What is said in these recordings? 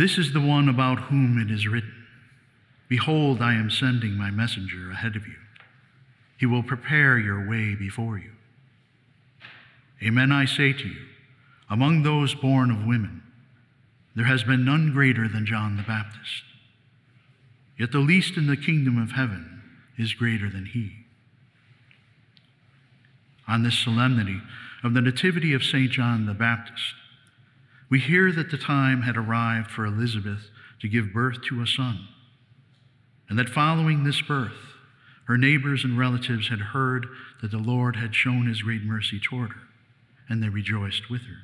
This is the one about whom it is written Behold, I am sending my messenger ahead of you. He will prepare your way before you. Amen, I say to you, among those born of women, there has been none greater than John the Baptist. Yet the least in the kingdom of heaven is greater than he. On this solemnity of the Nativity of St. John the Baptist, we hear that the time had arrived for Elizabeth to give birth to a son, and that following this birth, her neighbors and relatives had heard that the Lord had shown his great mercy toward her, and they rejoiced with her.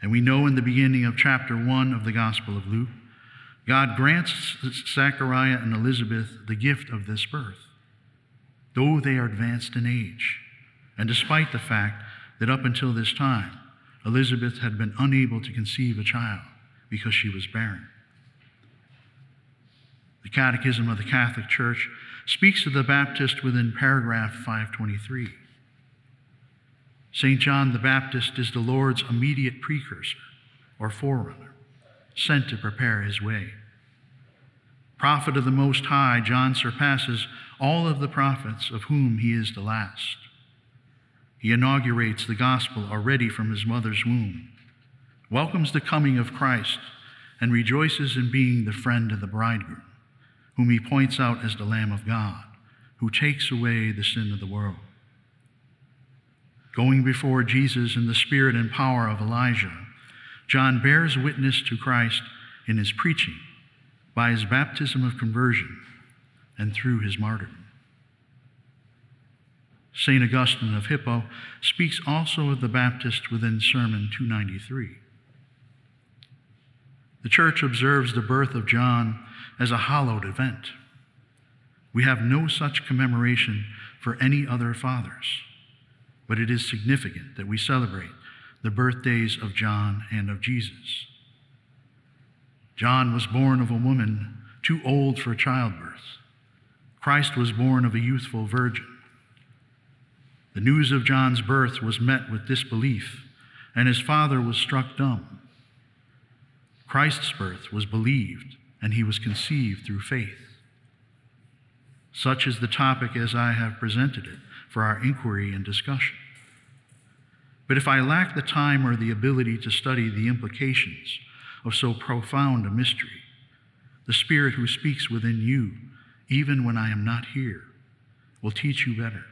And we know in the beginning of chapter 1 of the Gospel of Luke, God grants Zechariah and Elizabeth the gift of this birth, though they are advanced in age, and despite the fact that up until this time, Elizabeth had been unable to conceive a child because she was barren. The Catechism of the Catholic Church speaks of the Baptist within paragraph 523. St. John the Baptist is the Lord's immediate precursor or forerunner, sent to prepare his way. Prophet of the Most High, John surpasses all of the prophets, of whom he is the last. He inaugurates the gospel already from his mother's womb, welcomes the coming of Christ, and rejoices in being the friend of the bridegroom, whom he points out as the Lamb of God, who takes away the sin of the world. Going before Jesus in the spirit and power of Elijah, John bears witness to Christ in his preaching, by his baptism of conversion, and through his martyrdom. St. Augustine of Hippo speaks also of the Baptist within Sermon 293. The church observes the birth of John as a hallowed event. We have no such commemoration for any other fathers, but it is significant that we celebrate the birthdays of John and of Jesus. John was born of a woman too old for childbirth. Christ was born of a youthful virgin. The news of John's birth was met with disbelief, and his father was struck dumb. Christ's birth was believed, and he was conceived through faith. Such is the topic as I have presented it for our inquiry and discussion. But if I lack the time or the ability to study the implications of so profound a mystery, the Spirit who speaks within you, even when I am not here, will teach you better.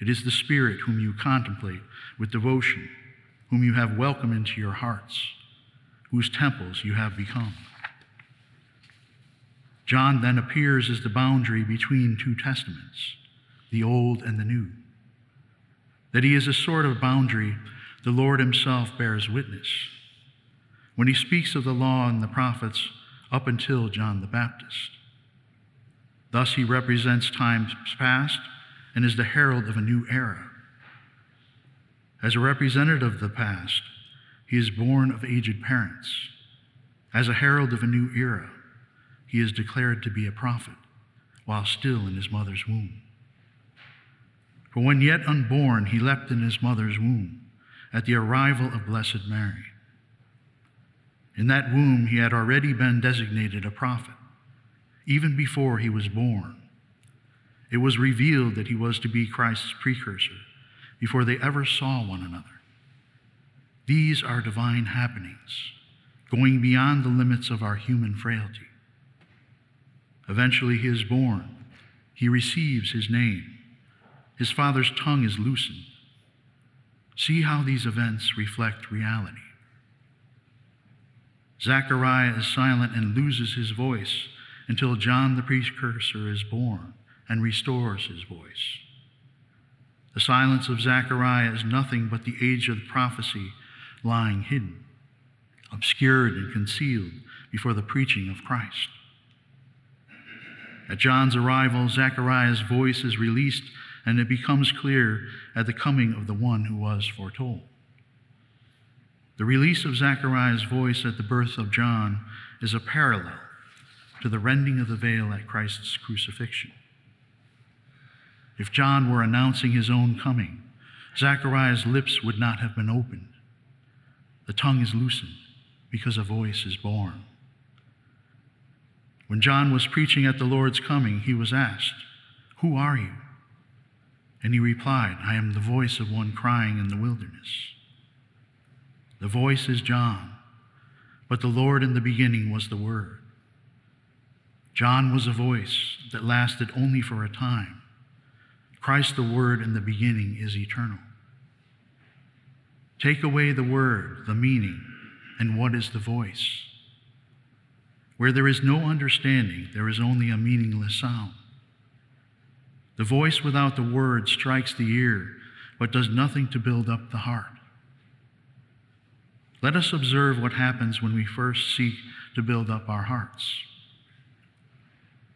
It is the Spirit whom you contemplate with devotion, whom you have welcomed into your hearts, whose temples you have become. John then appears as the boundary between two testaments, the Old and the New. That he is a sort of boundary, the Lord himself bears witness. When he speaks of the law and the prophets up until John the Baptist. Thus he represents times past and is the herald of a new era. As a representative of the past, he is born of aged parents. As a herald of a new era, he is declared to be a prophet while still in his mother's womb. For when yet unborn, he leapt in his mother's womb at the arrival of Blessed Mary. In that womb, he had already been designated a prophet, even before he was born it was revealed that he was to be Christ's precursor before they ever saw one another. These are divine happenings, going beyond the limits of our human frailty. Eventually, he is born. He receives his name. His father's tongue is loosened. See how these events reflect reality. Zechariah is silent and loses his voice until John the precursor is born and restores his voice. The silence of Zechariah is nothing but the age of prophecy lying hidden, obscured and concealed before the preaching of Christ. At John's arrival, Zechariah's voice is released, and it becomes clear at the coming of the one who was foretold. The release of Zechariah's voice at the birth of John is a parallel to the rending of the veil at Christ's crucifixion. If John were announcing his own coming, Zechariah's lips would not have been opened. The tongue is loosened, because a voice is born. When John was preaching at the Lord's coming, he was asked, Who are you? And he replied, I am the voice of one crying in the wilderness. The voice is John, but the Lord in the beginning was the Word. John was a voice that lasted only for a time. Christ, the Word in the beginning, is eternal. Take away the word, the meaning, and what is the voice? Where there is no understanding, there is only a meaningless sound. The voice without the word strikes the ear, but does nothing to build up the heart. Let us observe what happens when we first seek to build up our hearts.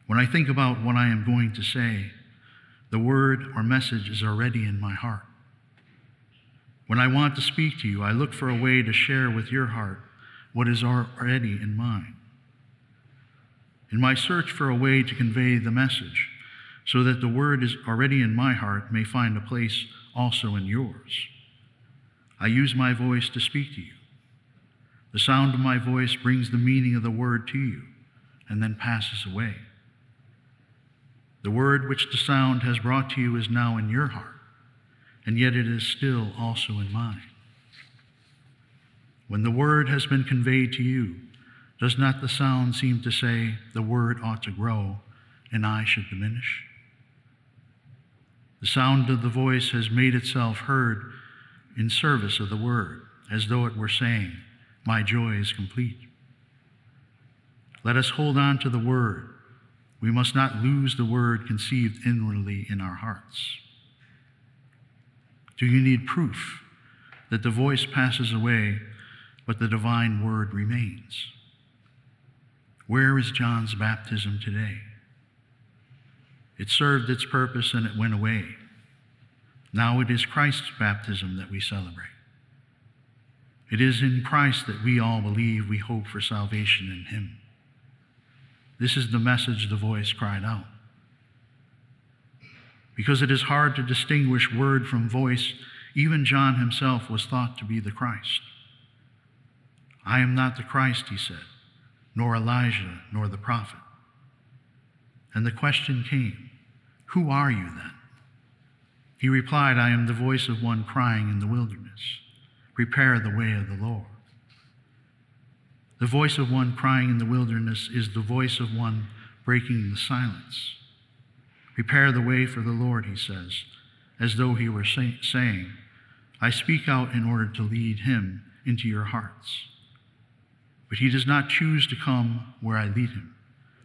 When I think about what I am going to say, the word or message is already in my heart. When I want to speak to you, I look for a way to share with your heart what is already in mine. In my search for a way to convey the message, so that the word is already in my heart may find a place also in yours, I use my voice to speak to you. The sound of my voice brings the meaning of the word to you and then passes away. The word which the sound has brought to you is now in your heart and yet it is still also in mine. When the word has been conveyed to you, does not the sound seem to say, the word ought to grow and I should diminish? The sound of the voice has made itself heard in service of the word, as though it were saying, My joy is complete. Let us hold on to the word. We must not lose the word conceived inwardly in our hearts. Do you need proof that the voice passes away, but the divine word remains? Where is John's baptism today? It served its purpose and it went away. Now it is Christ's baptism that we celebrate. It is in Christ that we all believe we hope for salvation in Him. This is the message the voice cried out because it is hard to distinguish word from voice. Even John himself was thought to be the Christ. I am not the Christ, he said, nor Elijah, nor the prophet. And the question came, Who are you then? He replied, I am the voice of one crying in the wilderness, Prepare the way of the Lord. The voice of one crying in the wilderness is the voice of one breaking the silence. Prepare the way for the Lord, he says, as though he were say- saying, I speak out in order to lead him into your hearts. But he does not choose to come where I lead him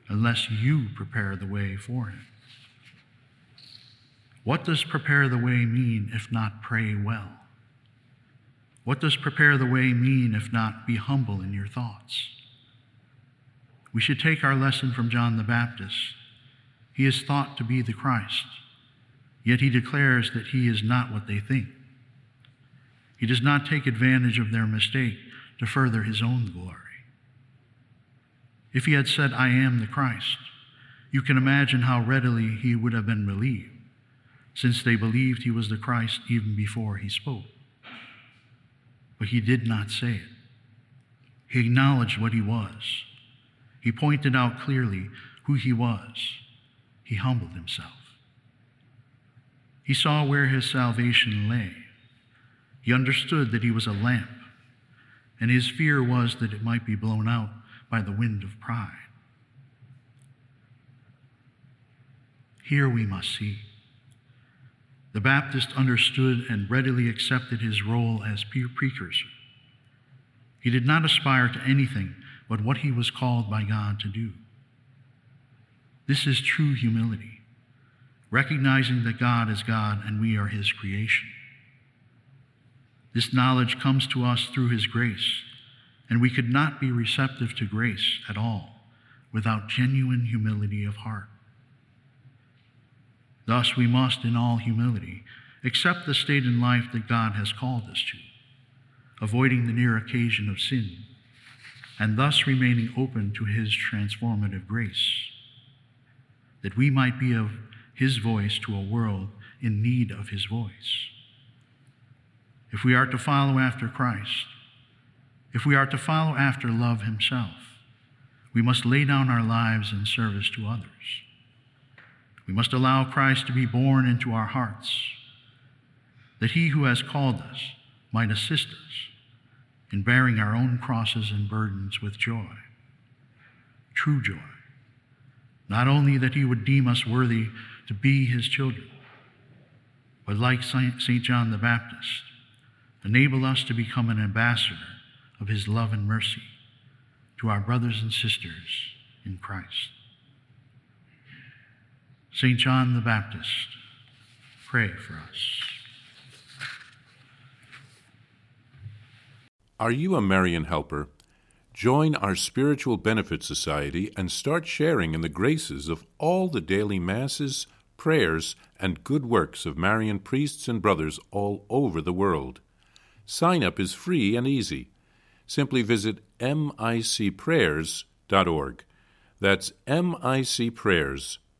unless you prepare the way for him. What does prepare the way mean if not pray well? What does prepare the way mean if not be humble in your thoughts? We should take our lesson from John the Baptist he is thought to be the Christ, yet he declares that he is not what they think. He does not take advantage of their mistake to further his own glory. If he had said, I am the Christ, you can imagine how readily he would have been believed, since they believed he was the Christ even before he spoke. But he did not say it. He acknowledged what he was. He pointed out clearly who he was he humbled himself. He saw where his salvation lay. He understood that he was a lamp, and his fear was that it might be blown out by the wind of pride. Here we must see. The Baptist understood and readily accepted his role as precursor. He did not aspire to anything but what he was called by God to do. This is true humility, recognizing that God is God and we are His creation. This knowledge comes to us through His grace, and we could not be receptive to grace at all without genuine humility of heart. Thus, we must, in all humility, accept the state in life that God has called us to, avoiding the near occasion of sin, and thus remaining open to His transformative grace that we might be of his voice to a world in need of his voice. If we are to follow after Christ, If we are to follow after love himself, we must lay down our lives in service to others. We must allow Christ to be born into our hearts, that he who has called us might assist us in bearing our own crosses and burdens with joy, true joy. Not only that he would deem us worthy to be his children, but like St. John the Baptist, enable us to become an ambassador of his love and mercy to our brothers and sisters in Christ. St. John the Baptist, pray for us. Are you a Marian helper? Join our Spiritual Benefit Society and start sharing in the graces of all the daily masses, prayers, and good works of Marian priests and brothers all over the world. Sign up is free and easy. Simply visit micprayers.org. That's micprayers.org.